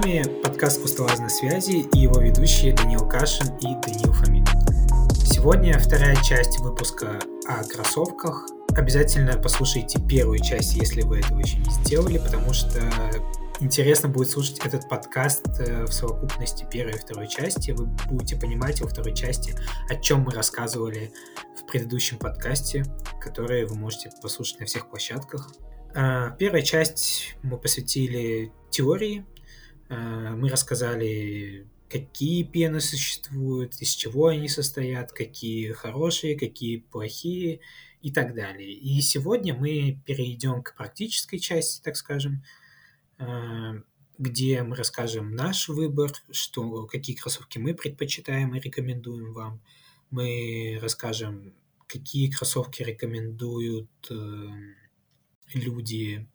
вами подкаст «Кустолазной связи» и его ведущие Данил Кашин и Данил Фомин. Сегодня вторая часть выпуска о кроссовках. Обязательно послушайте первую часть, если вы этого еще не сделали, потому что интересно будет слушать этот подкаст э, в совокупности первой и второй части. Вы будете понимать во второй части, о чем мы рассказывали в предыдущем подкасте, который вы можете послушать на всех площадках. А, первая часть мы посвятили теории. А, мы рассказали, какие пены существуют, из чего они состоят, какие хорошие, какие плохие и так далее. И сегодня мы перейдем к практической части, так скажем, а, где мы расскажем наш выбор, что, какие кроссовки мы предпочитаем и рекомендуем вам. Мы расскажем, какие кроссовки рекомендуют эм, люди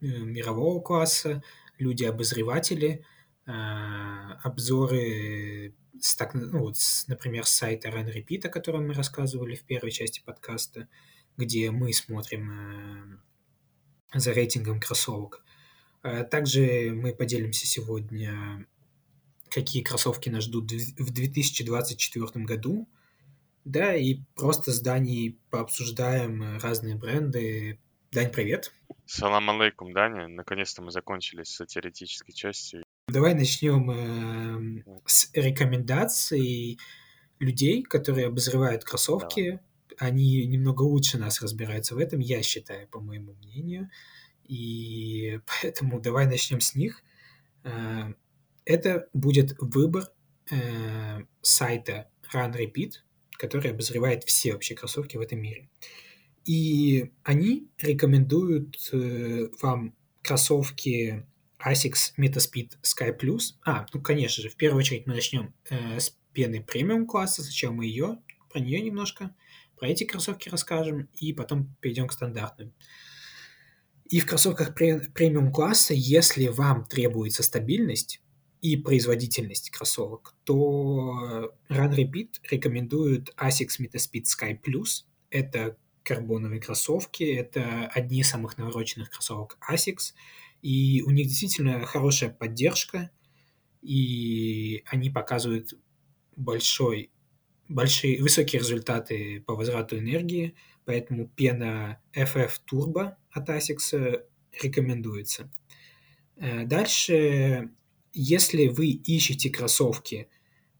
э, мирового класса, люди-обозреватели, а, обзоры, с, так, ну, вот, с, например, с сайта Run Repeat, о котором мы рассказывали в первой части подкаста, где мы смотрим э, за рейтингом кроссовок. А также мы поделимся сегодня, какие кроссовки нас ждут в 2024 году, да, и просто с Даней пообсуждаем разные бренды, Дань, привет. Салам алейкум, Даня. Наконец-то мы закончили с теоретической частью. Давай начнем э, с рекомендаций людей, которые обозревают кроссовки. Да. Они немного лучше нас разбираются в этом, я считаю, по моему мнению. И поэтому давай начнем с них. Э, это будет выбор э, сайта Run Repeat, который обозревает все вообще кроссовки в этом мире. И они рекомендуют э, вам кроссовки ASICS Metaspeed Sky Plus. А, ну, конечно же, в первую очередь мы начнем э, с пены премиум класса, сначала мы ее, про нее немножко, про эти кроссовки расскажем, и потом перейдем к стандартным. И в кроссовках премиум класса, если вам требуется стабильность и производительность кроссовок, то Run Repeat рекомендует ASICS Metaspeed Sky Plus. Это карбоновые кроссовки. Это одни из самых навороченных кроссовок ASICS. И у них действительно хорошая поддержка. И они показывают большой, большие, высокие результаты по возврату энергии. Поэтому пена FF Turbo от ASICS рекомендуется. Э, дальше, если вы ищете кроссовки,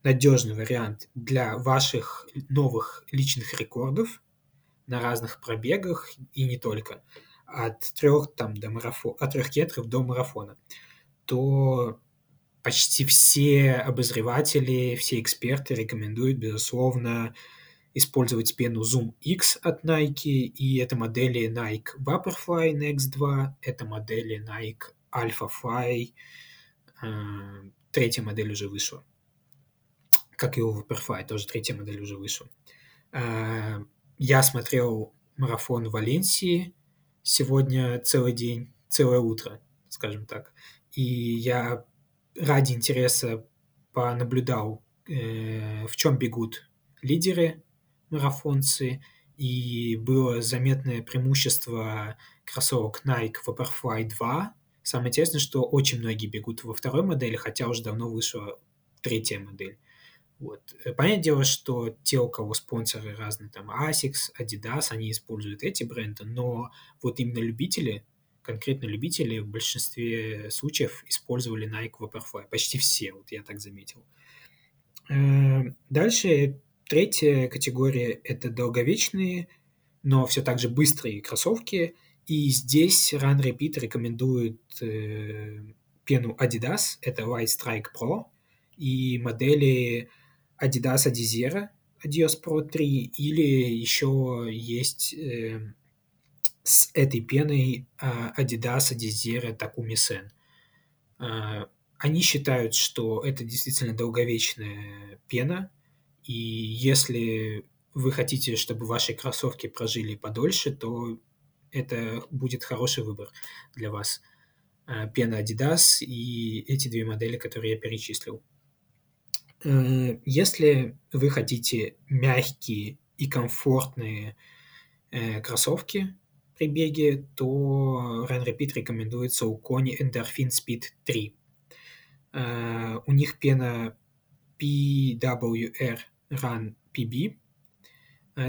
надежный вариант для ваших новых личных рекордов, на разных пробегах и не только, от трех там до марафона, от трех кетров до марафона, то почти все обозреватели, все эксперты рекомендуют, безусловно, использовать пену Zoom X от Nike, и это модели Nike Vaporfly Next 2, это модели Nike Alpha Fly, э, третья модель уже вышла. Как и у Vaporfly, тоже третья модель уже вышла. Я смотрел марафон в Валенсии сегодня целый день, целое утро, скажем так. И я ради интереса понаблюдал, э, в чем бегут лидеры марафонцы, и было заметное преимущество кроссовок Nike Vaporfly 2. Самое интересное, что очень многие бегут во второй модели, хотя уже давно вышла третья модель. Вот. Э, понятное дело, что те, у кого спонсоры разные, там, ASICS, Adidas, они используют эти бренды, но вот именно любители, конкретно любители в большинстве случаев использовали Nike Vaporfly. Почти все, вот я так заметил. Э, дальше третья категория – это долговечные, но все так же быстрые кроссовки. И здесь Run Repeat рекомендует э, пену Adidas, это White Strike Pro, и модели Adidas Adizero Adios Pro 3, или еще есть э, с этой пеной э, Adidas Adizero Takumi Sen. Э, они считают, что это действительно долговечная пена, и если вы хотите, чтобы ваши кроссовки прожили подольше, то это будет хороший выбор для вас. Э, пена Adidas и эти две модели, которые я перечислил. Э, если вы хотите мягкие и комфортные э, кроссовки при беге, то Run Repeat рекомендуется у Кони Endorphin Speed 3. Э, у них пена PWR Run PB.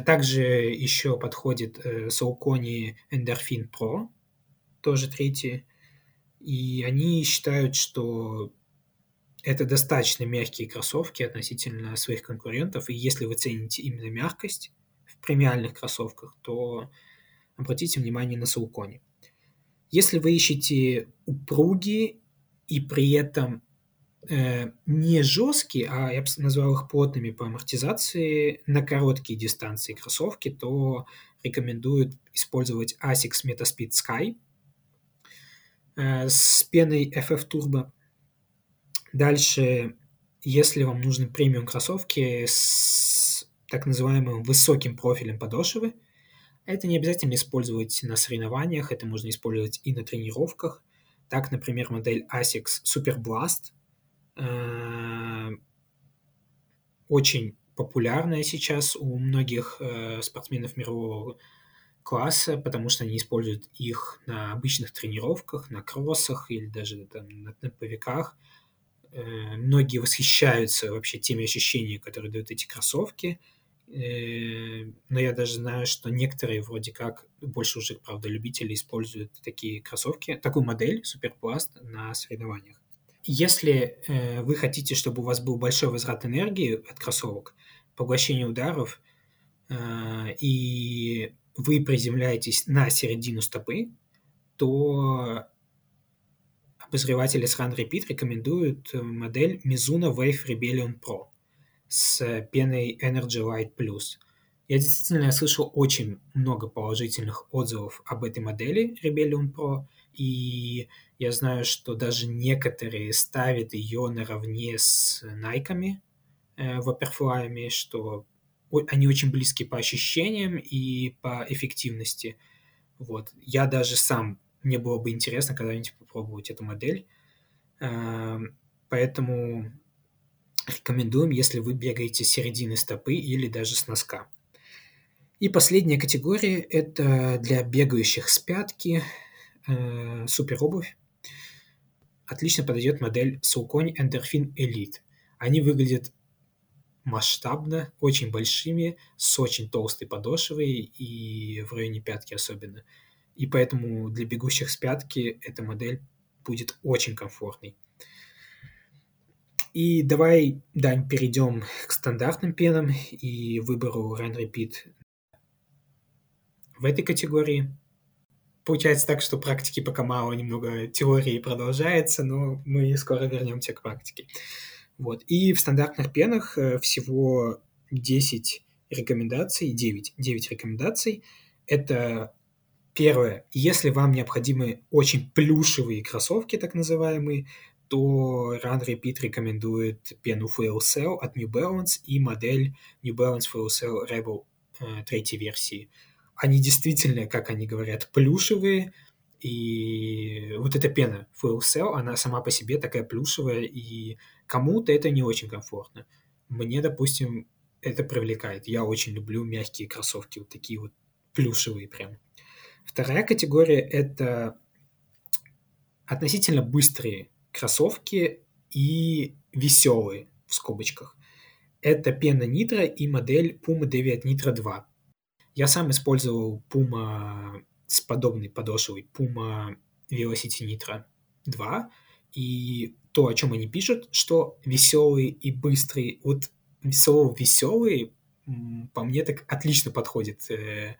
Также еще подходит Saucony Endorphin Pro, тоже третий. И они считают, что это достаточно мягкие кроссовки относительно своих конкурентов. И если вы цените именно мягкость в премиальных кроссовках, то обратите внимание на Saucony. Если вы ищете упругие и при этом э, не жесткие, а я бы назвал их плотными по амортизации на короткие дистанции кроссовки, то рекомендуют использовать ASICS Metaspeed Sky э, с пеной FF Turbo. Дальше, если вам нужны премиум кроссовки с так называемым высоким профилем подошвы, это не обязательно использовать на соревнованиях, это можно использовать и на тренировках. Так, например, модель ASICS Super Blast э, очень популярная сейчас у многих э, спортсменов мирового класса, потому что они используют их на обычных тренировках, на кроссах или даже там, на, на повиках. Э, многие восхищаются вообще теми ощущениями, которые дают эти кроссовки – Э, но я даже знаю, что некоторые вроде как, больше уже, правда, любители используют такие кроссовки, такую модель Суперпласт на соревнованиях. Если э, вы хотите, чтобы у вас был большой возврат энергии от кроссовок, поглощение ударов, и вы приземляетесь на середину стопы, то обозреватели с Run Repeat рекомендуют модель Mizuno Wave Rebellion Pro с пеной Energy Light Plus. Я действительно слышал очень много положительных отзывов об этой модели Rebellion Pro, и я знаю, что даже некоторые ставят ее наравне с Найками э, Vaporfly, что они очень близки по ощущениям и по эффективности. Вот. Я даже сам, мне было бы интересно когда-нибудь попробовать эту модель. Э, поэтому Рекомендуем, если вы бегаете с середины стопы или даже с носка. И последняя категория – это для бегающих с пятки э, супер обувь. Отлично подойдет модель Saucony Endorphin Elite. Они выглядят масштабно, очень большими, с очень толстой подошвой и в районе пятки особенно. И поэтому для бегущих с пятки эта модель будет очень комфортной. И давай, Дань, перейдем к стандартным пенам и выбору Run Repeat в этой категории. Получается так, что практики пока мало, немного теории продолжается, но мы скоро вернемся к практике. Вот. И в стандартных пенах э, всего 10 рекомендаций, 9, 9 рекомендаций. Это первое, если вам необходимы очень плюшевые кроссовки, так называемые, то Run Repeat рекомендует пену Fuel Cell от New Balance и модель New Balance Fuel Cell Rebel э, третьей версии. Они действительно, как они говорят, плюшевые, и вот эта пена Fuel Cell, она сама по себе такая плюшевая, и кому-то это не очень комфортно. Мне, допустим, это привлекает. Я очень люблю мягкие кроссовки, вот такие вот плюшевые прям. Вторая категория – это относительно быстрые кроссовки и веселые, в скобочках. Это пена Nitro и модель Puma 9 Nitro 2. Я сам использовал Puma с подобной подошвой, Puma Velocity Nitro 2, и то, о чем они пишут, что веселые и быстрые, вот слово веселые по мне так отлично подходит э,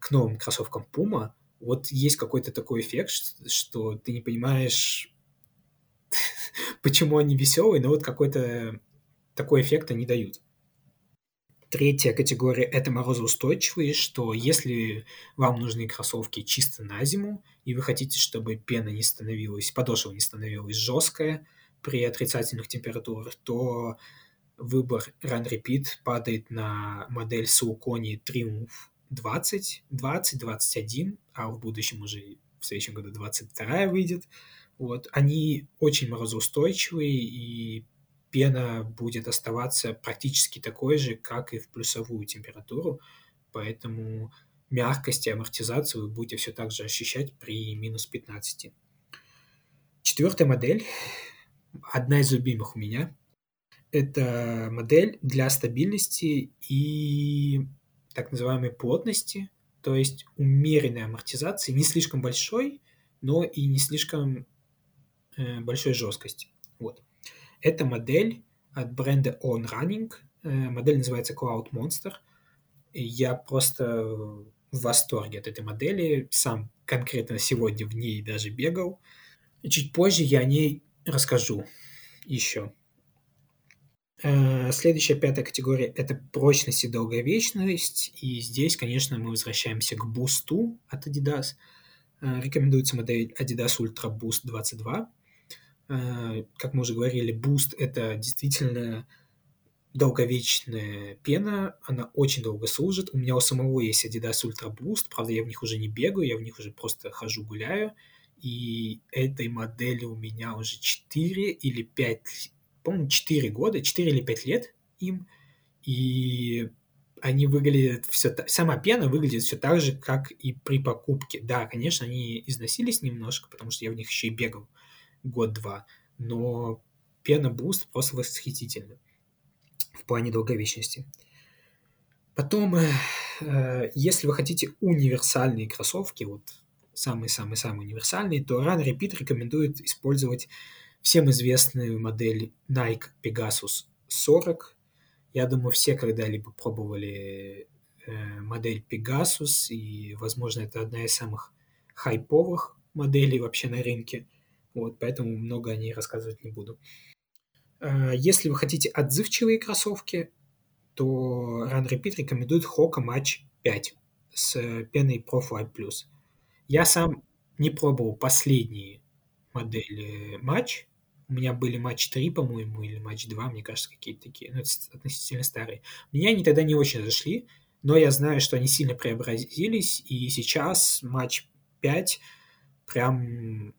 к новым кроссовкам Puma. Вот есть какой-то такой эффект, что ты не понимаешь, почему они веселые, но вот какой-то такой эффект они дают. Третья категория – это морозоустойчивые, что если вам нужны кроссовки чисто на зиму, и вы хотите, чтобы пена не становилась, подошва не становилась жесткая при отрицательных температурах, то выбор Run Repeat падает на модель Saucony Triumph 20, 20, 21, а в будущем уже в следующем году 22 выйдет. Вот, они очень морозоустойчивые, и пена будет оставаться практически такой же, как и в плюсовую температуру, поэтому мягкость и амортизацию вы будете все так же ощущать при минус 15. Четвертая модель одна из любимых у меня. Это модель для стабильности и так называемой плотности, то есть умеренной амортизации, не слишком большой, но и не слишком э, большой жесткости. Вот. Это модель от бренда On Running. Э, модель называется Cloud Monster. И я просто в восторге от этой модели. Сам конкретно сегодня в ней даже бегал. И чуть позже я о ней расскажу еще. Э, следующая пятая категория – это прочность и долговечность. И здесь, конечно, мы возвращаемся к бусту от Adidas. Э, рекомендуется модель Adidas Ultra Boost 22. Э, как мы уже говорили, Boost – это действительно долговечная пена, она очень долго служит. У меня у самого есть Adidas Ultra Boost, правда, я в них уже не бегаю, я в них уже просто хожу, гуляю. И этой модели у меня уже 4 или 5 по-моему, 4 года, 4 или 5 лет им, и они выглядят все сама пена выглядит все так же, как и при покупке. Да, конечно, они износились немножко, потому что я в них еще и бегал год-два, но пена Boost просто восхитительна в плане долговечности. Потом, э, э если вы хотите универсальные кроссовки, вот самые-самые-самые универсальные, то Run Repeat рекомендует использовать всем известную модель Nike Pegasus 40. Я думаю, все когда-либо пробовали э, модель Pegasus, и, возможно, это одна из самых хайповых моделей вообще на рынке. Вот, поэтому много о ней рассказывать не буду. Э, если вы хотите отзывчивые кроссовки, то Run Repeat рекомендует Hoka Match 5 с пеной Profile Plus. Я сам не пробовал последние модели матч, у меня были матч 3, по-моему, или матч 2, мне кажется, какие-то такие, ну, это относительно старые. Мне они тогда не очень зашли, но я знаю, что они сильно преобразились, и сейчас матч 5 прям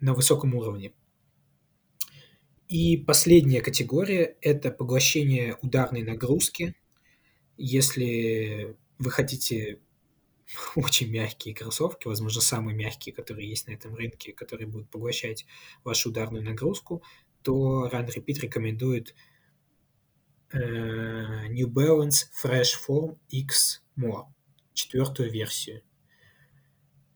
на высоком уровне. И последняя категория – это поглощение ударной нагрузки. Если вы хотите очень мягкие кроссовки, возможно, самые мягкие, которые есть на этом рынке, которые будут поглощать вашу ударную нагрузку, то Run Repeat рекомендует э, New Balance Fresh Form X More, четвертую версию.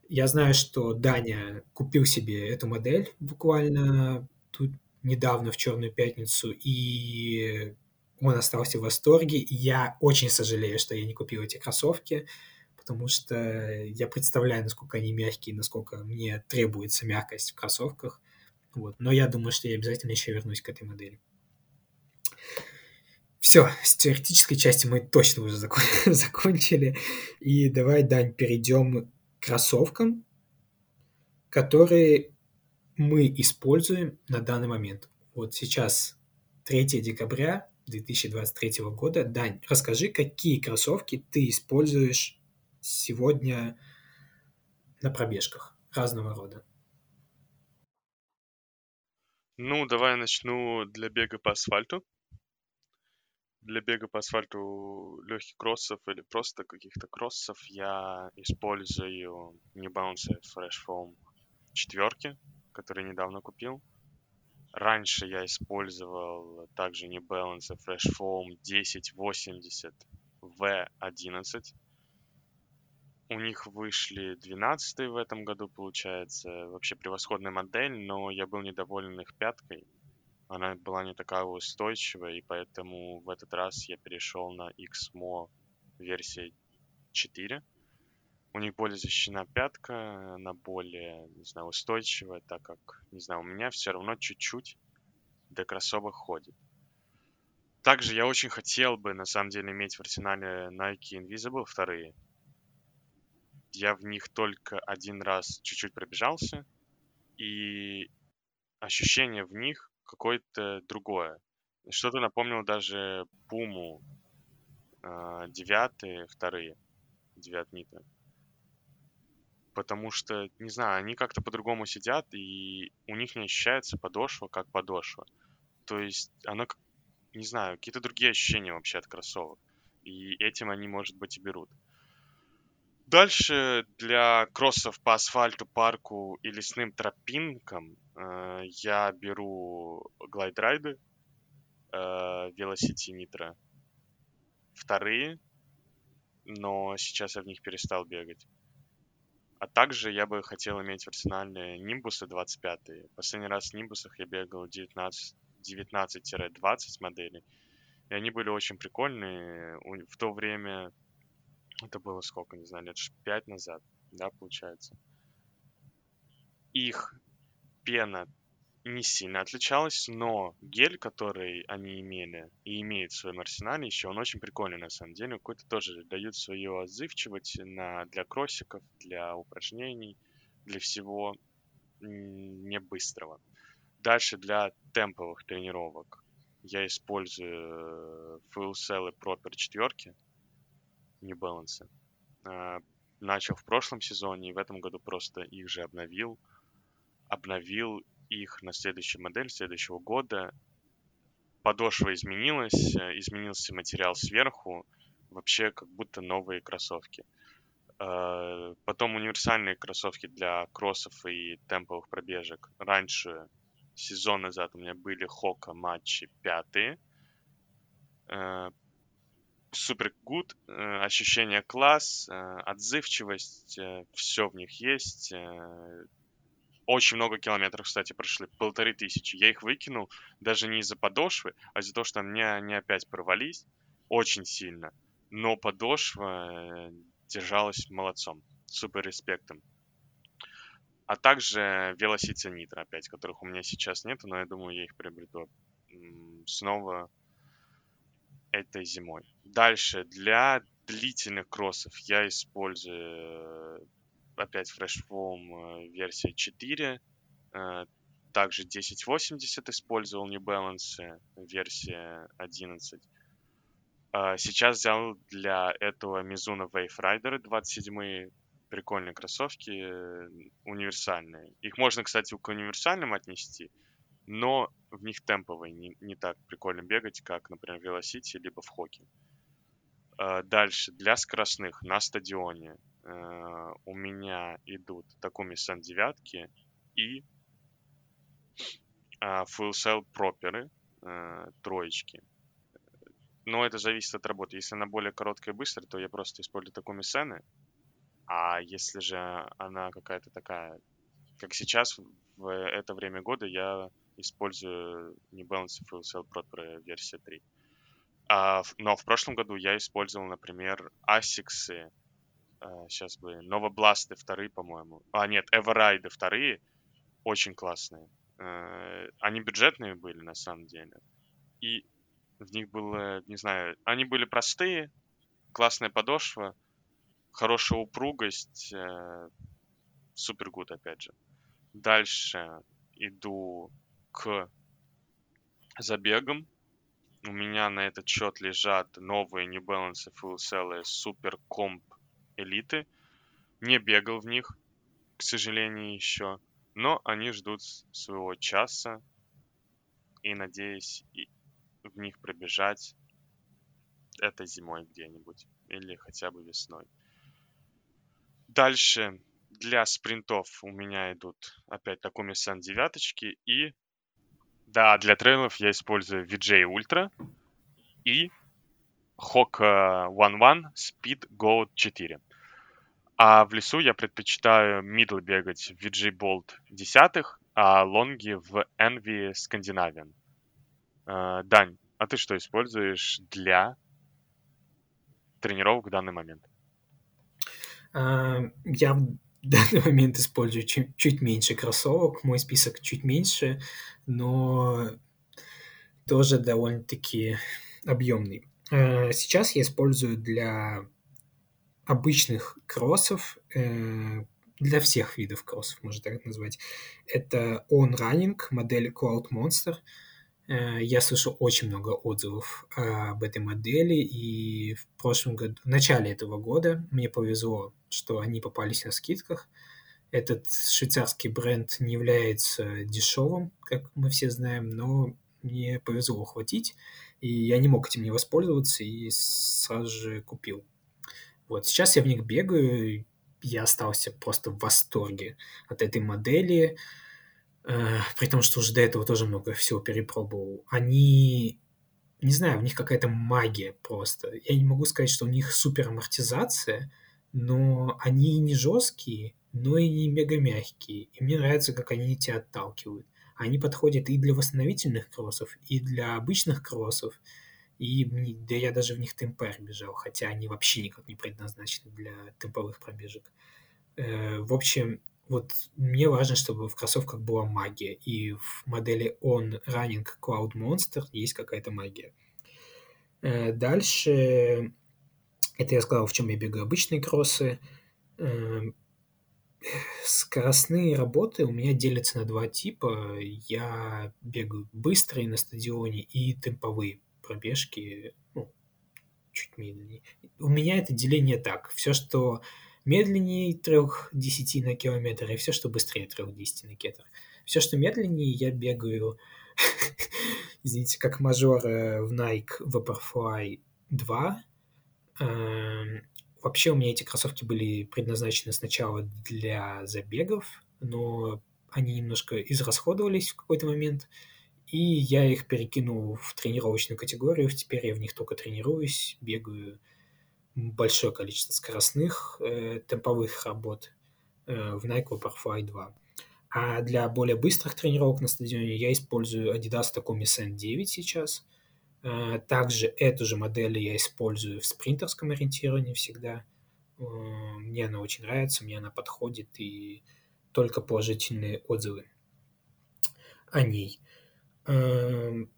Я знаю, что Даня купил себе эту модель буквально тут недавно, в Черную пятницу, и он остался в восторге. Я очень сожалею, что я не купил эти кроссовки потому что я представляю, насколько они мягкие, насколько мне требуется мягкость в кроссовках. Вот. Но я думаю, что я обязательно еще вернусь к этой модели. Все, с теоретической части мы точно уже закон закончили. И давай, Дань, перейдем к кроссовкам, которые мы используем на данный момент. Вот сейчас 3 декабря 2023 года. Дань, расскажи, какие кроссовки ты используешь сегодня на пробежках разного рода? Ну, давай я начну для бега по асфальту. Для бега по асфальту легких кроссов или просто каких-то кроссов я использую New Balance Fresh Foam четверки, которые недавно купил. Раньше я использовал также New Balance Fresh Foam 1080 V11 у них вышли 12 в этом году, получается. Вообще превосходная модель, но я был недоволен их пяткой. Она была не такая устойчивая, и поэтому в этот раз я перешел на XMO версии 4. У них более защищена пятка, она более, не знаю, устойчивая, так как, не знаю, у меня все равно чуть-чуть до кроссовок ходит. Также я очень хотел бы, на самом деле, иметь в арсенале Nike Invisible вторые, я в них только один раз чуть-чуть пробежался, и ощущение в них какое-то другое. Что-то напомнило даже Пуму э, девятые, вторые, девятниты. Потому что, не знаю, они как-то по-другому сидят, и у них не ощущается подошва как подошва. То есть оно, не знаю, какие-то другие ощущения вообще от кроссовок. И этим они, может быть, и берут. Дальше для кроссов по асфальту, парку и лесным тропинкам Э, я беру глайдрайды, э, Velocity Nitro. Вторые, но сейчас я в них перестал бегать. А также я бы хотел иметь в арсенале Нимбусы 25. Последний раз в Нимбусах я бегал 19, 19-20 моделей. И они были очень прикольные. В то время, это было сколько, не знаю, лет 5 назад, да, получается. Их пена не сильно отличалась, но гель, который они имели и имеют в своем арсенале еще, он очень прикольный на самом деле. Какой-то тоже дают свою отзывчивость на, для кроссиков, для упражнений, для всего не быстрого. Дальше для темповых тренировок я использую Full Cell и Proper 4, New. А, начал в прошлом сезоне и в этом году просто их же обновил. Обновил их на следующую модель следующего года. Подошва изменилась, э, изменился материал сверху, вообще как будто новые кроссовки. Э, потом универсальные кроссовки для кроссов и темповых пробежек. Раньше, сезон назад, у меня были Хока матчи пятые. Э, супер гуд, ощущение класс, отзывчивость, все в них есть очень много километров, кстати, прошли, полторы тысячи. Я их выкинул даже не из-за подошвы, а из-за того, что они, они опять порвались очень сильно. Но подошва э, держалась молодцом, супер респектом. А также велосипед Нитро опять, которых у меня сейчас нет, но я думаю, я их приобрету снова этой зимой. Дальше, для длительных кроссов я использую опять Freshfoam э, версия 4. Э, также 1080 использовал New Balance, версия 11. А сейчас взял для этого Mizuno Wave Rider 27 прикольные кроссовки, э, универсальные. Их можно, кстати, к универсальным отнести, но в них темповые, не, не так прикольно бегать, как, например, в Velocity либо в хоке. А дальше, для скоростных на стадионе э, у меня идут Takumi Sun 9 и э, Full Cell Proper э, троечки. Но это зависит от работы. Если она более короткая и быстрая, то я просто использую Takumi Sen. А если же она какая-то такая, как сейчас, в это время года, я использую New Balance Full Cell Proper версия 3. А, но в прошлом году я использовал, например, Asics сейчас бы, Новобласты вторые, по-моему. А, нет, Эверайды вторые. Очень классные. Э, они бюджетные были, на самом деле. И в них было, не знаю, они были простые, классная подошва, хорошая упругость, э, супер гуд, опять же. Дальше иду к забегам. У меня на этот счет лежат новые New Balance Cell Super Comp элиты. Не бегал в них, к сожалению, еще. Но они ждут своего часа. И надеюсь в них пробежать этой зимой где-нибудь. Или хотя бы весной. Дальше для спринтов у меня идут опять Takumi Sun девяточки и да, для трейлов я использую VJ Ultra и Hawk One One Speed Go 4. А в лесу я предпочитаю мидл бегать в VG Bolt десятых, а лонги в Envy Scandinavian. Э, Дань, а ты что используешь для тренировок в данный момент? Uh, я в данный момент использую чуть, чуть меньше кроссовок, мой список чуть меньше, но тоже довольно-таки объемный. Uh, сейчас я использую для обычных кроссов, э, для всех видов кроссов, можно так назвать. Это On Running, модель Cloud Monster. Э, я слышал очень много отзывов об этой модели, и в прошлом году, в начале этого года мне повезло, что они попались на скидках. Этот швейцарский бренд не является дешевым, как мы все знаем, но мне повезло ухватить, и я не мог этим не воспользоваться, и сразу же купил. Вот сейчас я в них бегаю, я остался просто в восторге от этой модели. Э, при том, что уже до этого тоже много всего перепробовал, они, не знаю, у них какая-то магия просто. Я не могу сказать, что у них супер амортизация, но они не жесткие, но и не мега мягкие. И мне нравится, как они тебя отталкивают. Они подходят и для восстановительных кроссов, и для обычных кроссов. И да я даже в них темпер бежал, хотя они вообще никак не предназначены для темповых пробежек. Э, в общем, вот мне важно, чтобы в кроссовках была магия, и в модели On Running Cloud Monster есть какая-то магия. Э, дальше, это я сказал, в чем я бегаю обычные кроссы. Э, скоростные работы у меня делятся на два типа. Я бегаю быстрые на стадионе и темповые пробежки, ну, чуть медленнее. У меня это деление так. Все, что медленнее 3-10 на километр, и все, что быстрее 3-10 на километр. Все, что медленнее, я бегаю, извините, как мажор э, в Nike Vaporfly 2. Эм, вообще у меня эти кроссовки были предназначены сначала для забегов, но они немножко израсходовались в какой-то момент, и я их перекинул в тренировочную категорию. Теперь я в них только тренируюсь, бегаю большое количество скоростных э, темповых работ э, в Nike Vaporfly 2. А для более быстрых тренировок на стадионе я использую Adidas Takumi Sand 9 сейчас. Э, также эту же модель я использую в спринтерском ориентировании всегда. Э, мне она очень нравится, мне она подходит, и только положительные отзывы о ней. Эм,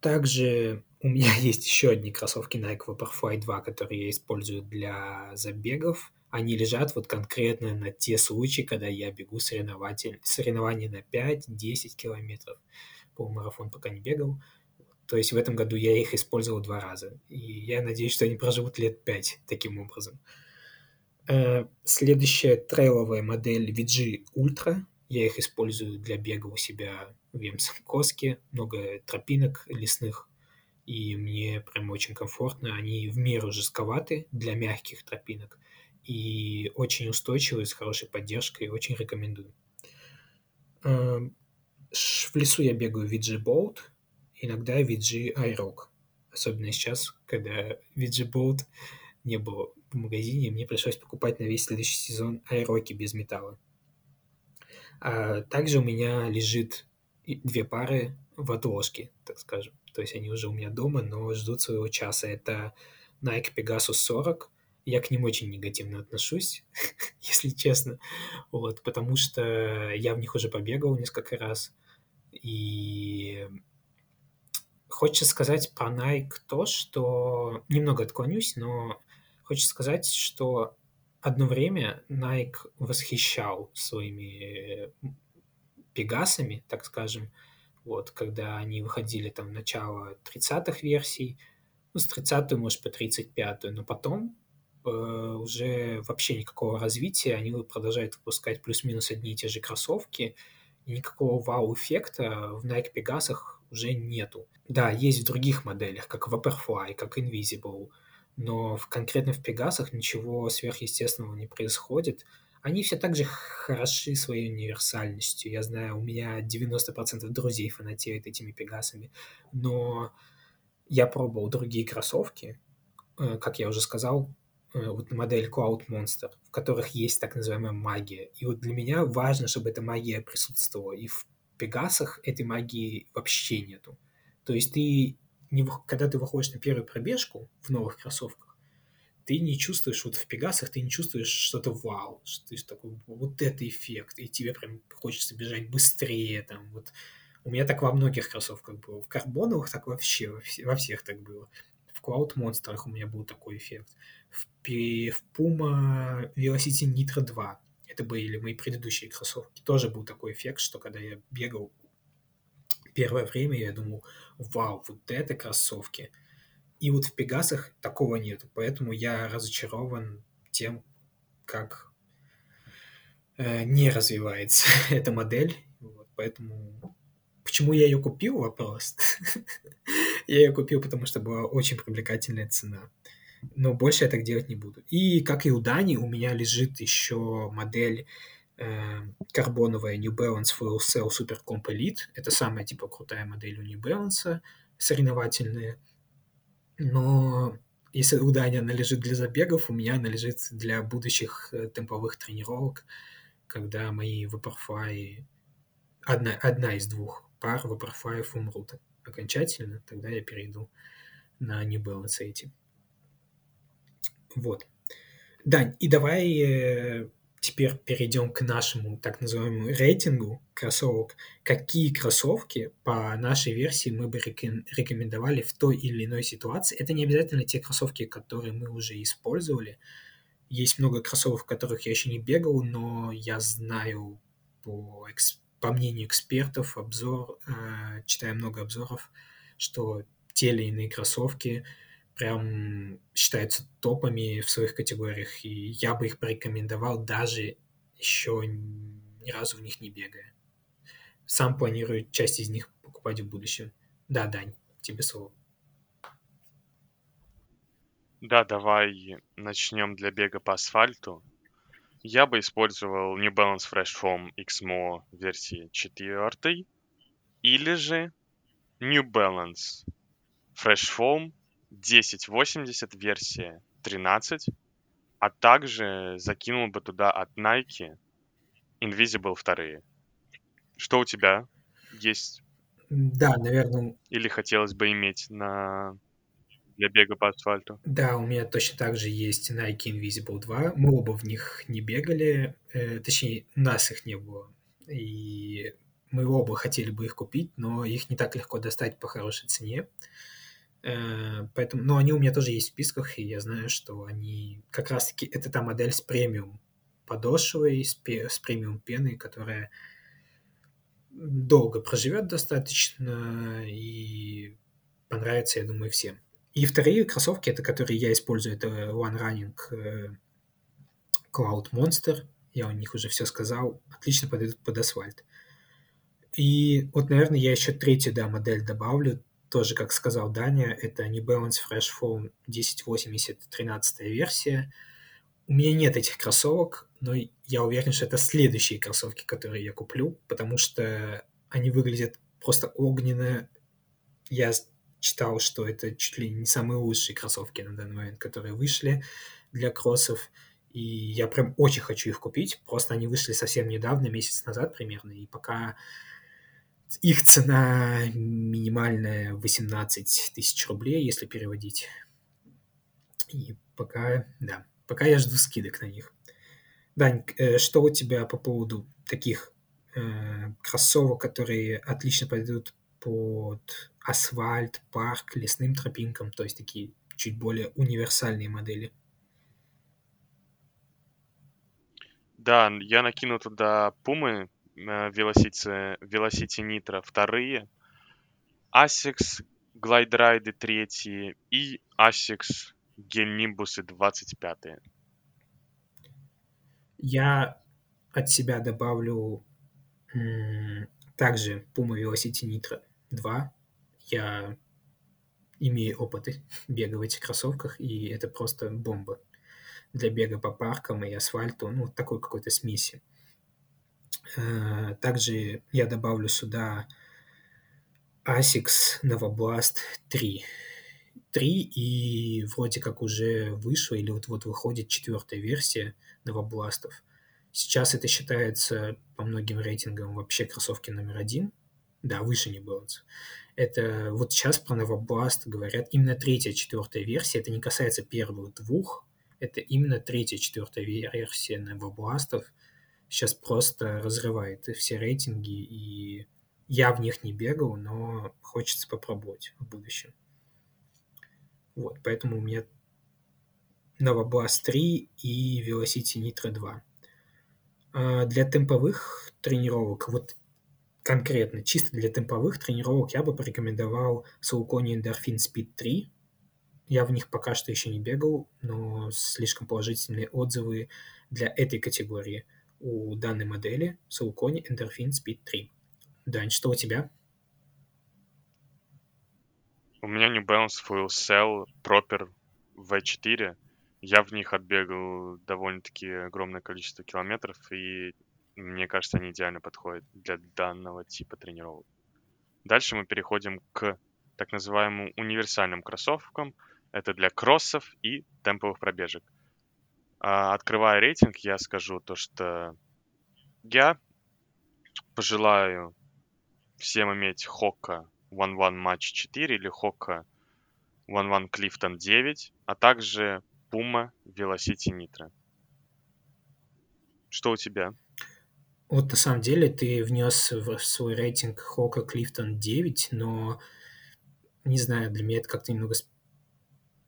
также у меня есть еще одни кроссовки Nike Vaporfly 2, которые я использую для забегов. Они лежат вот конкретно на те случаи, когда я бегу соревнователь, соревнования на 5-10 километров. По марафон пока не бегал. То есть в этом году я их использовал два раза. И я надеюсь, что они проживут лет 5 таким образом. Э, следующая трейловая модель VG Ultra. Я их использую для бега у себя в Емсонкоске. Много тропинок лесных и мне прям очень комфортно. Они в меру жестковаты для мягких тропинок и очень устойчивые, с хорошей поддержкой, очень рекомендую. Эм, в лесу я бегаю VG Bolt, иногда VG iRock. Особенно сейчас, когда VG Bolt не было в магазине, мне пришлось покупать на весь следующий сезон iRock без металла. А также у меня лежит две пары в отложке, так скажем. То есть они уже у меня дома, но ждут своего часа. Это Nike Pegasus 40. Я к ним очень негативно отношусь, если честно. Вот, потому что я в них уже побегал несколько раз. И хочется сказать про Nike то, что... Немного отклонюсь, но хочется сказать, что одно время Nike восхищал своими пегасами, так скажем, вот, когда они выходили там начало 30-х версий, ну, с 30 может, по 35-ю, но потом э, уже вообще никакого развития, они продолжают выпускать плюс-минус одни и те же кроссовки, и никакого вау-эффекта в Nike Pegasus уже нету. Да, есть в других моделях, как Vaporfly, как Invisible, но в, конкретно в Пегасах ничего сверхъестественного не происходит – они все так же хороши своей универсальностью. Я знаю, у меня 90% друзей фанатеют этими пегасами, но я пробовал другие кроссовки, э, как я уже сказал, э, вот модель Cloud Monster, в которых есть так называемая магия. И вот для меня важно, чтобы эта магия присутствовала. И в Пегасах этой магии вообще нету. То есть ты, не, когда ты выходишь на первую пробежку в новых кроссовках, ты не чувствуешь, вот в Пегасах ты не чувствуешь что-то вау, что ты такой, вот это эффект, и тебе прям хочется бежать быстрее, там, вот. У меня так во многих кроссовках было. В карбоновых так вообще, во, все, во всех так было. В Cloud Monster у меня был такой эффект. В, в Puma Velocity Nitro 2, это были мои предыдущие кроссовки, тоже был такой эффект, что когда я бегал первое время, я думал, вау, вот это кроссовки – и вот в Пегасах такого нет. Поэтому я разочарован тем, как э, не развивается эта модель. Вот, поэтому почему я ее купил, вопрос. я ее купил, потому что была очень привлекательная цена. Но больше я так делать не буду. И как и у Дани, у меня лежит еще модель э, карбоновая New Balance Full Cell Super Comp Elite. Это самая, типа, крутая модель у New Balance, соревновательная. Но если у Дани она лежит для забегов, у меня она лежит для будущих э, темповых тренировок, когда мои Vaporfly, одна, одна из двух пар Vaporfly умрут окончательно, тогда я перейду на Balance эти. Вот. Дань, и давай э, теперь перейдем к нашему так называемому рейтингу кроссовок. Какие кроссовки по нашей версии мы бы рекомендовали в той или иной ситуации? Это не обязательно те кроссовки, которые мы уже использовали. Есть много кроссовок, в которых я еще не бегал, но я знаю по, по мнению экспертов, обзор, э, читая много обзоров, что те или иные кроссовки прям считаются топами в своих категориях, и я бы их порекомендовал даже еще ни разу в них не бегая. Сам планирую часть из них покупать в будущем. Да, Дань, тебе слово. Да, давай начнем для бега по асфальту. Я бы использовал New Balance Fresh Foam XMO версии 4 или же New Balance Fresh Foam 1080 версия 13, а также закинул бы туда от Nike Invisible вторые. Что у тебя есть? Да, наверное. Или хотелось бы иметь на для бега по асфальту? Да, у меня точно так же есть Nike Invisible 2. Мы оба в них не бегали, э, точнее, у нас их не было. И мы оба хотели бы их купить, но их не так легко достать по хорошей цене. Э, поэтому, но они у меня тоже есть в списках, и я знаю, что они как раз-таки это та модель с премиум подошвой, с, с премиум пеной, которая долго проживет достаточно и понравится, я думаю, всем. И вторые кроссовки, это которые я использую, это One Running э, Cloud Monster. Я у них уже все сказал. Отлично подойдут под асфальт. И вот, наверное, я еще третью, да, модель добавлю тоже, как сказал Даня, это New Balance Fresh Foam 1080 13 версия. У меня нет этих кроссовок, но я уверен, что это следующие кроссовки, которые я куплю, потому что они выглядят просто огненно. Я читал, что это чуть ли не самые лучшие кроссовки на данный момент, которые вышли для кроссов. И я прям очень хочу их купить. Просто они вышли совсем недавно, месяц назад примерно. И пока их цена минимальная 18 тысяч рублей, если переводить. И пока, да, пока я жду скидок на них. Дань, э, что у тебя по поводу таких э, кроссовок, которые отлично пойдут под асфальт, парк, лесным тропинкам, то есть такие чуть более универсальные модели? Да, я накину туда пумы Velocity, Velocity Nitro вторые, Asics Ride третьи и Asics Gel Nimbus 25. Я от себя добавлю также Puma Velocity Nitro 2. Я имею опыт бега в этих кроссовках, и это просто бомба для бега по паркам и асфальту, ну, такой какой-то смеси. Э, также я добавлю сюда ASICS Novoblast 3. 3 и вроде как уже вышла или вот-вот выходит четвертая версия новобластов. Сейчас это считается по многим рейтингам вообще кроссовки номер один. Да, выше не Balance. Это вот сейчас про новобласт говорят именно третья, четвертая версия. Это не касается первых двух. Это именно третья, четвертая версия новобластов сейчас просто разрывает все рейтинги, и я в них не бегал, но хочется попробовать в будущем. Вот, поэтому у меня Novablast 3 и Velocity Nitro 2. А для темповых тренировок, вот конкретно, чисто для темповых тренировок я бы порекомендовал Saucony Endorphin Speed 3. Я в них пока что еще не бегал, но слишком положительные отзывы для этой категории – у данной модели Saucony Endorphin Speed 3. Дань, что у тебя? У меня New Balance Full Cell Proper V4. Я в них отбегал довольно-таки огромное количество километров, и Мне кажется, они идеально подходят для данного типа тренировок. Дальше мы переходим к так называемым универсальным кроссовкам. Это для кроссов и темповых пробежек. А, открывая рейтинг, я скажу то, что я пожелаю всем иметь One One Match 4 или One One Clifton 9, а также Puma Velocity Nitro. Что у тебя? Вот на самом деле ты внес в свой рейтинг Хока Клифтон 9, но не знаю, для меня это как-то немного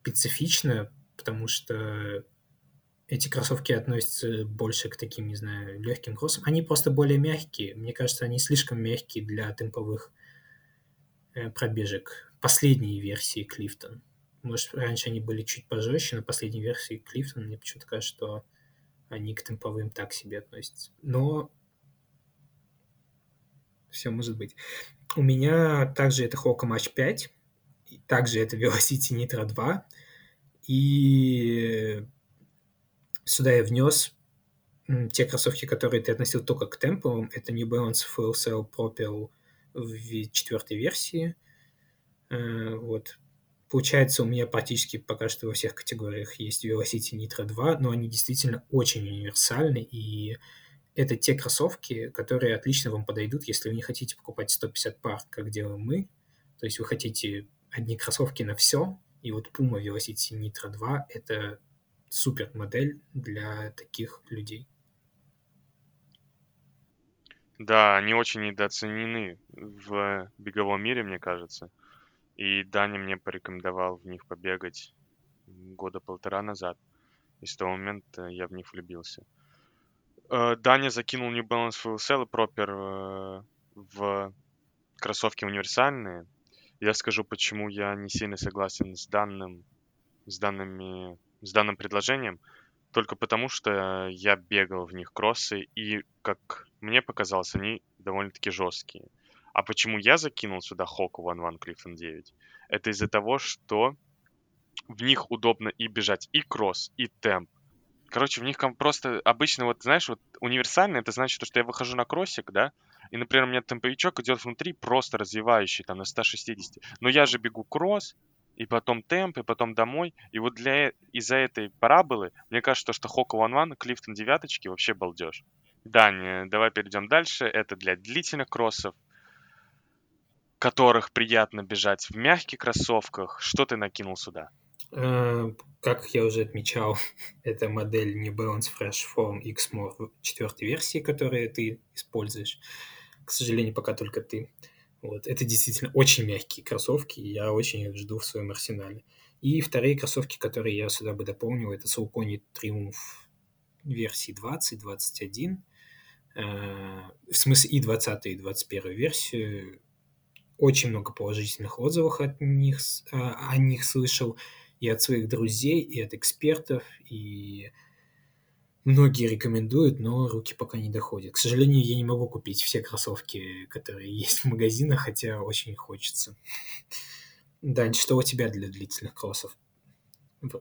специфично, потому что эти кроссовки относятся больше к таким, не знаю, легким кроссам. Они просто более мягкие. Мне кажется, они слишком мягкие для темповых э, пробежек. Последние версии Клифтон. Может, раньше они были чуть пожестче, но последние версии Клифтон, мне почему-то кажется, что они к темповым так себе относятся. Но все может быть. У меня также это Hoka Match 5, также это Velocity Nitro 2, и сюда я внес те кроссовки, которые ты относил только к темповым. Это New Balance Full Sail Propel в четвертой версии. Э, вот. Получается, у меня практически пока что во всех категориях есть Velocity Nitro 2, но они действительно очень универсальны, и это те кроссовки, которые отлично вам подойдут, если вы не хотите покупать 150 пар, как делаем мы. То есть вы хотите одни кроссовки на все, и вот Puma Velocity Nitro 2 — это супер модель для таких людей. Да, они очень недооценены в беговом мире, мне кажется. И Даня мне порекомендовал в них побегать года полтора назад. И с того момента я в них влюбился. Э, Даня закинул New Balance Full Sail Proper э, в кроссовки универсальные. Я скажу, почему я не сильно согласен с данным, с данными с данным предложением только потому, что я бегал в них кроссы, и, как мне показалось, они довольно-таки жесткие. А почему я закинул сюда Hawk One One Clifton 9? Это из-за того, что в них удобно и бежать и кросс, и темп. Короче, в них просто обычно, вот знаешь, вот универсальный, это значит, что я выхожу на кроссик, да, и, например, у меня темповичок идет внутри просто развивающий, там, на 160. Но я же бегу кросс, и потом темп, и потом домой. И вот для из-за этой параболы, мне кажется, что Хока One One, Клифтон девяточки вообще балдеж. Дань, давай перейдем дальше. Это для длительных кроссов, которых приятно бежать в мягких кроссовках. Что ты накинул сюда? Э, как я уже отмечал, это модель New Balance Fresh Form X-More четвертой версии, которую ты используешь. К сожалению, пока только ты. Вот. Это действительно очень мягкие кроссовки, и я очень их жду в своем арсенале. И вторые кроссовки, которые я сюда бы дополнил, это Saucony Triumph версии 20, 21, э, в смысле и 20, и 21 версию. Очень много положительных отзывов от них, э, о них слышал и от своих друзей, и от экспертов, и Многие рекомендуют, но руки пока не доходят. К сожалению, я не могу купить все кроссовки, которые есть в магазинах, хотя очень хочется. Дань, что у тебя для длительных кроссов в,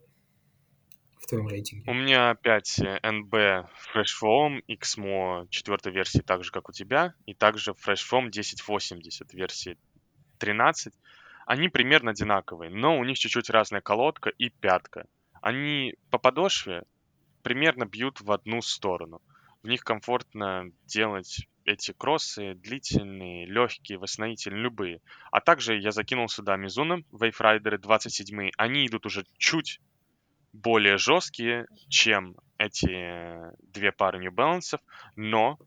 в твоем рейтинге? У меня опять NB Fresh Foam XMO четвертой версии, так же, как у тебя, и также Fresh Foam 1080 версии 13. Они примерно одинаковые, но у них чуть-чуть разная колодка и пятка. Они по подошве примерно бьют в одну сторону. В них комфортно делать эти кроссы длительные, легкие, восстановительные, любые. А также я закинул сюда Мизуна, Wave 27 Они идут уже чуть более жесткие, чем эти две пары New Balance, но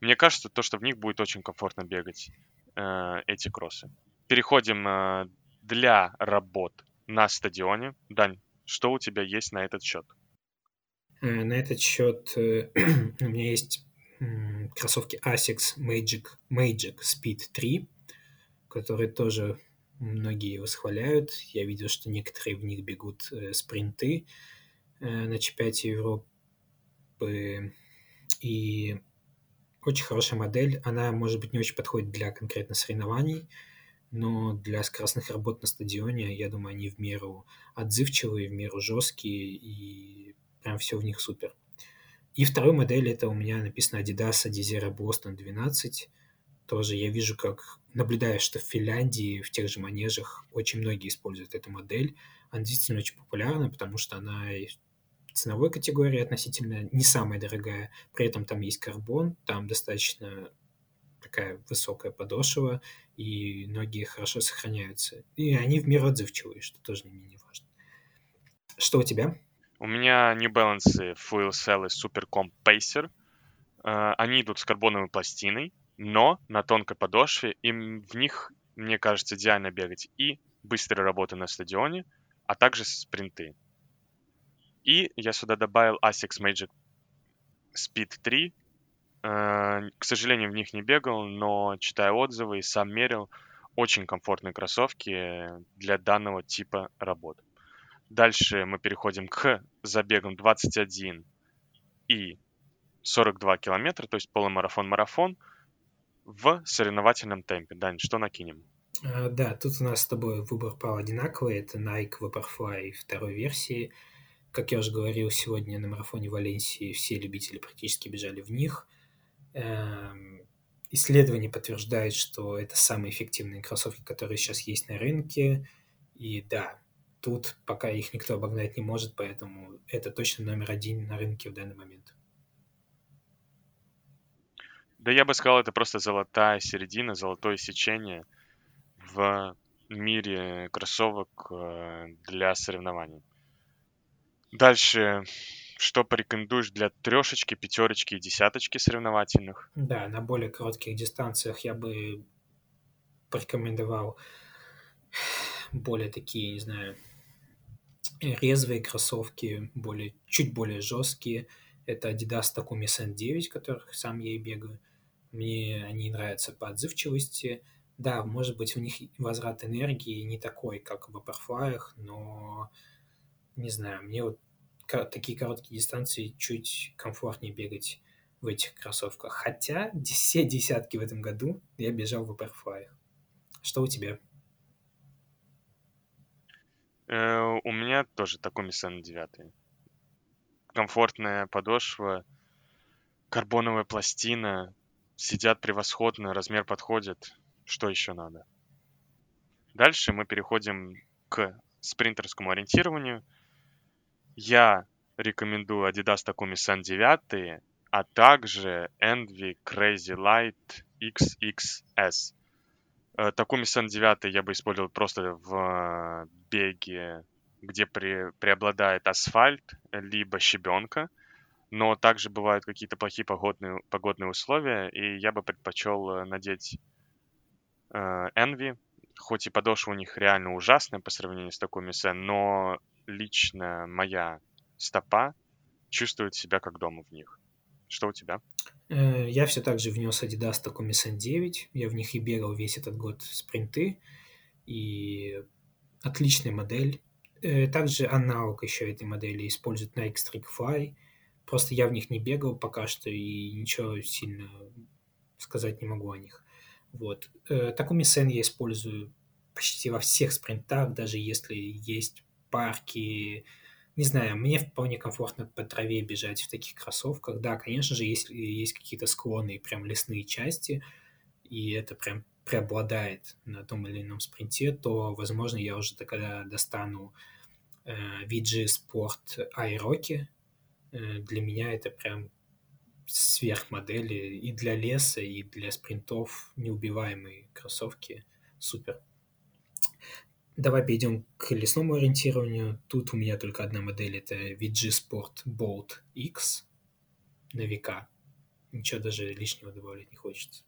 мне кажется, то, что в них будет очень комфортно бегать э, эти кроссы. Переходим э, для работ на стадионе. Дань, что у тебя есть на этот счет? Э, на этот счет э, у меня есть кроссовки Asics Magic, Magic Speed 3, которые тоже многие восхваляют. Я видел, что некоторые в них бегут э, спринты на чемпионате Европы. И очень хорошая модель. Она, может быть, не очень подходит для конкретно соревнований, но для скоростных работ на стадионе, я думаю, они в меру отзывчивые, в меру жесткие и прям все в них супер. И второй модель это у меня написано Adidas Adizero Boston 12. Тоже я вижу, как наблюдаю, что в Финляндии в тех же манежах очень многие используют эту модель. Она действительно очень популярна, потому что она ценовой категории относительно не самая дорогая. При этом там есть карбон, там достаточно такая высокая подошва, и ноги хорошо сохраняются. И они в меру отзывчивые, что тоже не менее важно. Что у тебя? У меня New Balance Full Cell Super Comp Pacer. Э, они идут с карбоновой пластиной, но на тонкой подошве, и в них, мне кажется, идеально бегать и быстрая работа на стадионе, а также спринты. И я сюда добавил ASICS Magic Speed 3. Э, к сожалению, в них не бегал, но читая отзывы и сам мерил, очень комфортные кроссовки для данного типа работ. Дальше мы переходим к забегам 21 и 42 километра, то есть полумарафон-марафон в соревновательном темпе. Дань, что накинем? Uh, да, тут у нас с тобой выбор пал одинаковый. Это Nike Vaporfly второй версии. Как я уже говорил, сегодня на марафоне Валенсии все любители практически бежали в них. Эм, исследования подтверждают, что это самые эффективные кроссовки, которые сейчас есть на рынке. И да, тут пока их никто обогнать не может, поэтому это точно номер один на рынке в данный момент. Да я бы сказал, это просто золотая середина, золотое сечение в мире кроссовок э, для соревнований. Дальше, что порекомендуешь для трешечки, пятерочки и десяточки соревновательных? Да, на более коротких дистанциях я бы порекомендовал более такие, не знаю, резвые кроссовки, более, чуть более жесткие. Это Adidas Takumi Sand 9, которых сам я и бегаю. Мне они нравятся по отзывчивости. Да, может быть, у них возврат энергии не такой, как в Vaporfly, но не знаю, мне вот такие короткие дистанции чуть комфортнее бегать в этих кроссовках. Хотя все десятки в этом году я бежал в Vaporfly. Что у тебя? Э, у меня тоже такой Миссан 9. Комфортная подошва, карбоновая пластина, сидят превосходно, размер подходит. Что еще надо? Dальше мы переходим к спринтерскому ориентированию – я рекомендую Adidas Takumi Sun 9, а также Envy Crazy Light XXS. Э, Takumi Sun 9 я бы использовал просто в беге, где при, преобладает асфальт, либо щебенка. Но также бывают какие-то плохие погодные, погодные условия, и я бы предпочел э, надеть э, Envy. Хоть и подошва у них реально ужасная по сравнению с Takumi Sun, но лично моя стопа чувствует себя как дома в них. Что у тебя? Э, я все так же внес Adidas Takumi Sun 9. Я в них и бегал весь этот год спринты. И отличная модель. Э, также аналог еще этой модели использует Nike Streak Fly. Просто я в них не бегал пока что и ничего сильно сказать не могу о них. Вот. Э, Takumi Sen я использую почти во всех спринтах, даже если есть парки. Не знаю, мне вполне комфортно по траве бежать в таких кроссовках. Да, конечно же, если есть какие-то склоны и прям лесные части, и это прям преобладает на том или ином спринте, то, возможно, я уже тогда достану э, VG Sport iRocky. Э, для меня это прям сверхмодели и для леса, и для спринтов неубиваемые кроссовки. Супер. Давай перейдем к лесному ориентированию. Тут у меня только одна модель, это VG Sport Bolt X на века. Ничего даже лишнего добавлять не хочется.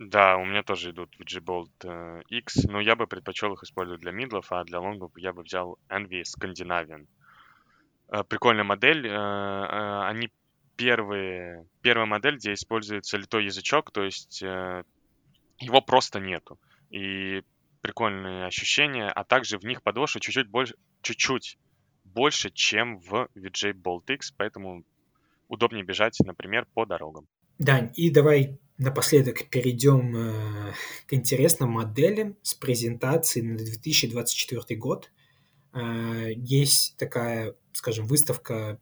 Да, у меня тоже идут VG Bolt э, X, но я бы предпочел их использовать для мидлов, а для лонгов я бы взял Envy Scandinavian. Э, прикольная модель. Э, они первые, первая модель, где используется литой язычок, то есть его просто нету. И прикольные ощущения, а также в них подошва чуть-чуть больше, чуть-чуть больше, чем в VJ Bolt X, поэтому удобнее бежать, например, по дорогам. Дань, и давай напоследок перейдем э, к интересным моделям с презентацией на 2024 год. Э, есть такая, скажем, выставка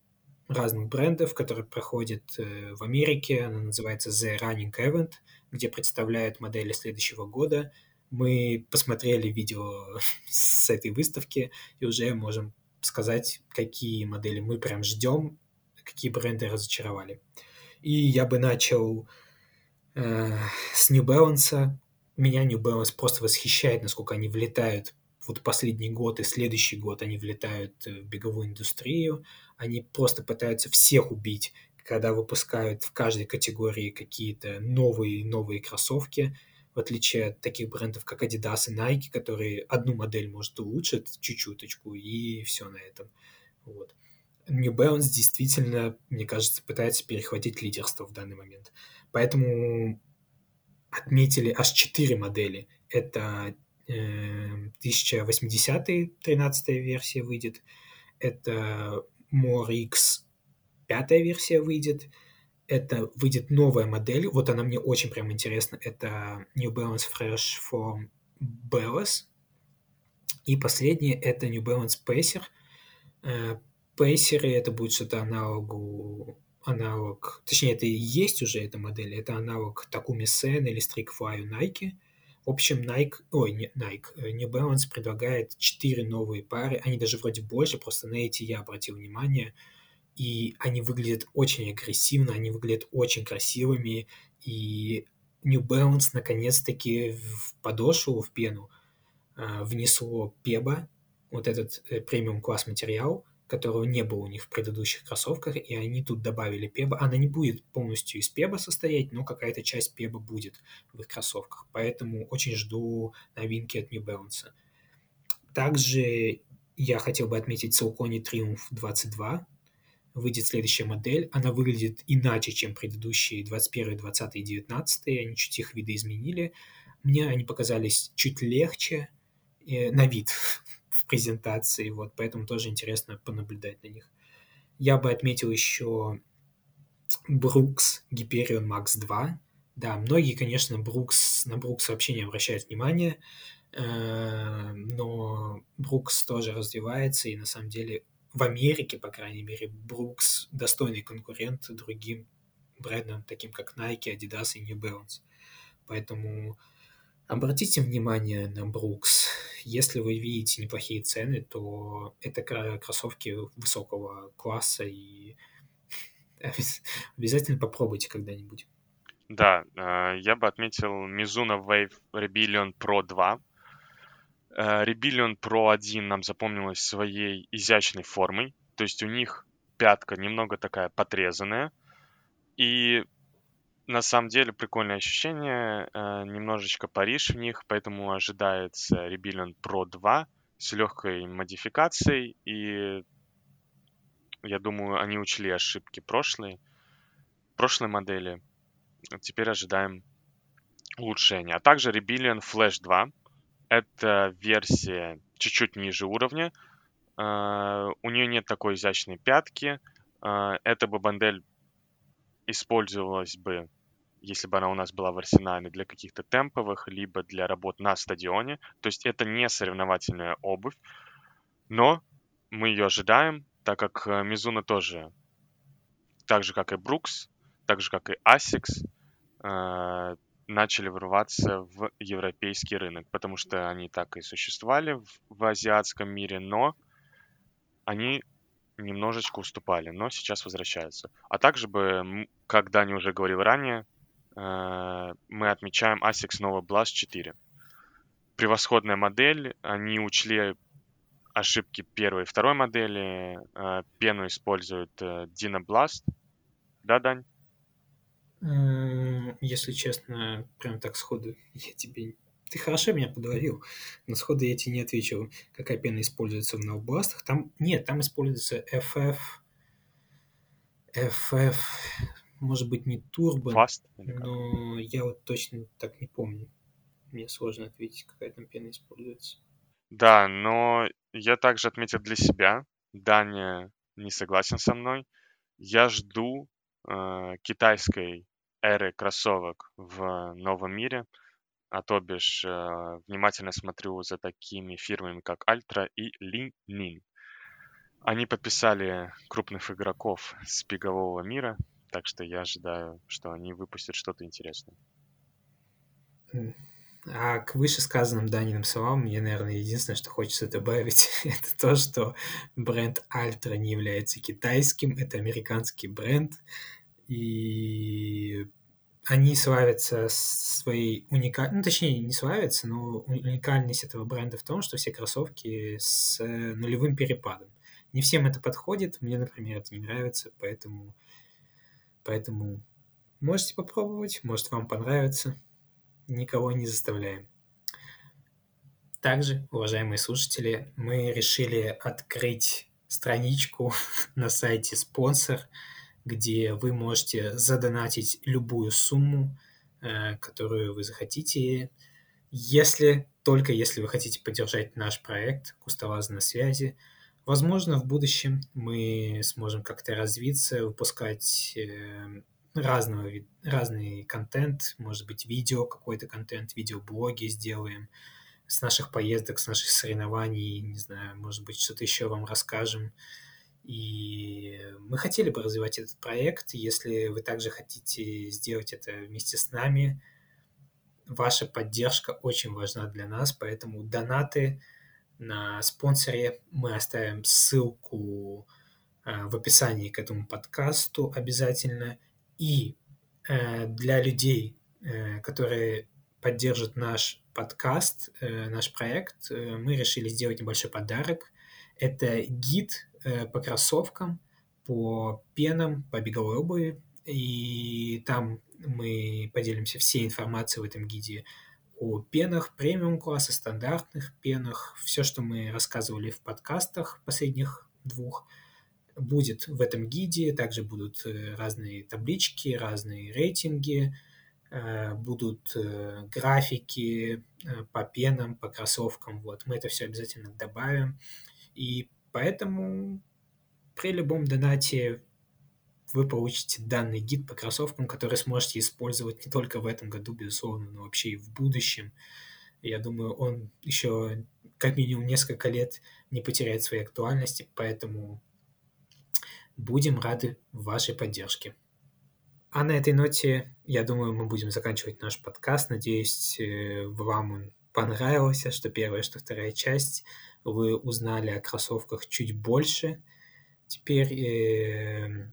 разных брендов, которая проходит э, в Америке. Она называется The Running Event, где представляют модели следующего года. Мы посмотрели видео с этой выставки и уже можем сказать, какие модели мы прям ждем, какие бренды разочаровали. И я бы начал э, с New Balance. Меня New Balance просто восхищает, насколько они влетают вот последний год и следующий год они влетают в беговую индустрию, они просто пытаются всех убить, когда выпускают в каждой категории какие-то новые новые кроссовки, в отличие от таких брендов, как Adidas и Nike, которые одну модель, может, улучшат чуть-чуточку, и все на этом. Вот. New Balance действительно, мне кажется, пытается перехватить лидерство в данный момент. Поэтому отметили аж четыре модели. Это 1080 13 версия выйдет. Это More X 5 версия выйдет. Это выйдет новая модель. Вот она мне очень прям интересна. Это New Balance Fresh Form Bellas. И последнее это New Balance Pacer. Пейсеры это будет что-то аналогу аналог, точнее, это и есть уже эта модель, это аналог Takumi Sen или Streakfly Nike. В общем, Nike, ой, не Nike, э, New Balance предлагает 4 новые пары, они даже вроде больше, просто на эти я обратил внимание, и они выглядят очень агрессивно, они выглядят очень красивыми, и New Balance наконец-таки в подошву, в пену э, внесло Пеба, вот этот э, премиум-класс материал, которого не было у них в предыдущих кроссовках, и они тут добавили пеба. Она не будет полностью из пеба состоять, но какая-то часть пеба будет в их кроссовках. Поэтому очень жду новинки от New Balance. Также я хотел бы отметить Saucony Triumph 22. Выйдет следующая модель. Она выглядит иначе, чем предыдущие 21, 20 и 19. Они чуть их видоизменили. Мне они показались чуть легче э, на вид презентации, вот, поэтому тоже интересно понаблюдать на них. Я бы отметил еще Brooks Hyperion Max 2. Да, многие, конечно, Brooks, на Brooks вообще не обращают внимания, э, но Brooks тоже развивается, и на самом деле в Америке, по крайней мере, Brooks достойный конкурент другим брендам, таким как Nike, Adidas и New Balance. Поэтому Обратите внимание на Брукс. Если вы видите неплохие цены, то это кроссовки высокого класса и обязательно попробуйте когда-нибудь. Да, а, я бы отметил Mizuno Wave Rebellion Pro 2. А, Rebellion Pro 1 нам запомнилась своей изящной формой. То есть у них пятка немного такая подрезанная. И на самом деле прикольное ощущение, э, немножечко Париж в них, поэтому ожидается Rebellion Pro 2 с легкой модификацией, и я думаю, они учли ошибки прошлой, прошлой модели. Теперь ожидаем улучшения. А также Rebellion Flash 2. Это версия чуть-чуть ниже уровня. Uh, у нее нет такой изящной пятки. Uh, эта бы бандель использовалась бы если бы она у нас была в арсенале для каких-то темповых, либо для работ на стадионе. То есть это не соревновательная обувь, но мы ее ожидаем, так как Мизуна тоже, так же как и Брукс, так же как и Asics, э, начали врываться в европейский рынок, потому что они так и существовали в, в азиатском мире, но они немножечко уступали, но сейчас возвращаются. А также бы, как Дани уже говорил ранее, Э, мы отмечаем ASICS Nova Blast 4. Превосходная модель. Они учли ошибки первой и второй модели. Э, пену используют э, Dynablast. Да, Дань? Если честно, прям так сходу я тебе... Ты хорошо меня подловил, но сходу я тебе не отвечу, какая пена используется в ноубластах. Там... Нет, там используется FF... FF может быть, не турбо, Fast, но я вот точно так не помню. Мне сложно ответить, какая там пена используется. Да, но я также отметил для себя, Даня не согласен со мной. Я жду э, китайской эры кроссовок в новом мире. а то бишь э, внимательно смотрю за такими фирмами, как Альтра и Линин. Они подписали крупных игроков с бегового мира, так что я ожидаю, что они выпустят что-то интересное. А к вышесказанным Даниным словам мне, наверное, единственное, что хочется добавить, это то, что бренд Альтра не является китайским, это американский бренд, и они славятся своей уникальностью, ну, точнее, не славятся, но уникальность этого бренда в том, что все кроссовки с нулевым перепадом. Не всем это подходит, мне, например, это не нравится, поэтому, поэтому можете попробовать, может, вам понравится никого не заставляем. Также, уважаемые слушатели, мы решили открыть страничку на сайте «Спонсор», где вы можете задонатить любую сумму, э, которую вы захотите, если, только если вы хотите поддержать наш проект «Кустовазы на связи». Возможно, в будущем мы сможем как-то развиться, выпускать э, разного, разный контент, может быть, видео какой-то контент, видеоблоги сделаем с наших поездок, с наших соревнований, не знаю, может быть, что-то еще вам расскажем. И мы хотели бы развивать этот проект. Если вы также хотите сделать это вместе с нами, ваша поддержка очень важна для нас, поэтому донаты на спонсоре мы оставим ссылку э, в описании к этому подкасту обязательно – и э, для людей, э, которые поддержат наш подкаст, э, наш проект, мы решили сделать небольшой подарок. Это гид по кроссовкам, по пенам, по беговой обуви. И там мы поделимся всей информацией в этом гиде о пенах премиум класса, стандартных пенах, все, что мы рассказывали в подкастах последних двух – будет в этом гиде. Также будут э, разные таблички, разные рейтинги, э, будут э, графики по пенам, по кроссовкам. Вот, мы это все обязательно добавим. И поэтому при любом донате вы получите данный гид по кроссовкам, который сможете использовать не только в этом году, безусловно, но вообще и в будущем. Я думаю, он еще как минимум несколько лет не потеряет своей актуальности, поэтому Будем рады вашей поддержке. А на этой ноте, я думаю, мы будем заканчивать наш подкаст. Надеюсь, э, вам он понравился, что первая, что вторая часть. Вы узнали о кроссовках чуть больше теперь. Э,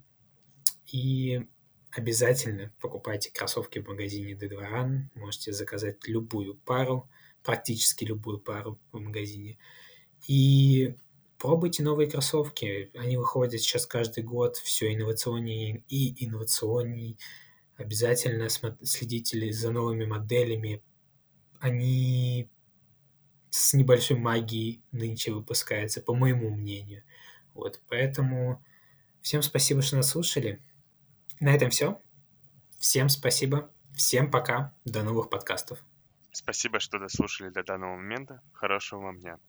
и обязательно покупайте кроссовки в магазине Дедваран. Можете заказать любую пару, практически любую пару в магазине. И Пробуйте новые кроссовки. Они выходят сейчас каждый год все инновационнее и инновационней. Обязательно следите за новыми моделями. Они с небольшой магией нынче выпускаются, по моему мнению. Вот, поэтому всем спасибо, что нас слушали. На этом все. Всем спасибо. Всем пока. До новых подкастов. Спасибо, что дослушали до данного момента. Хорошего вам дня.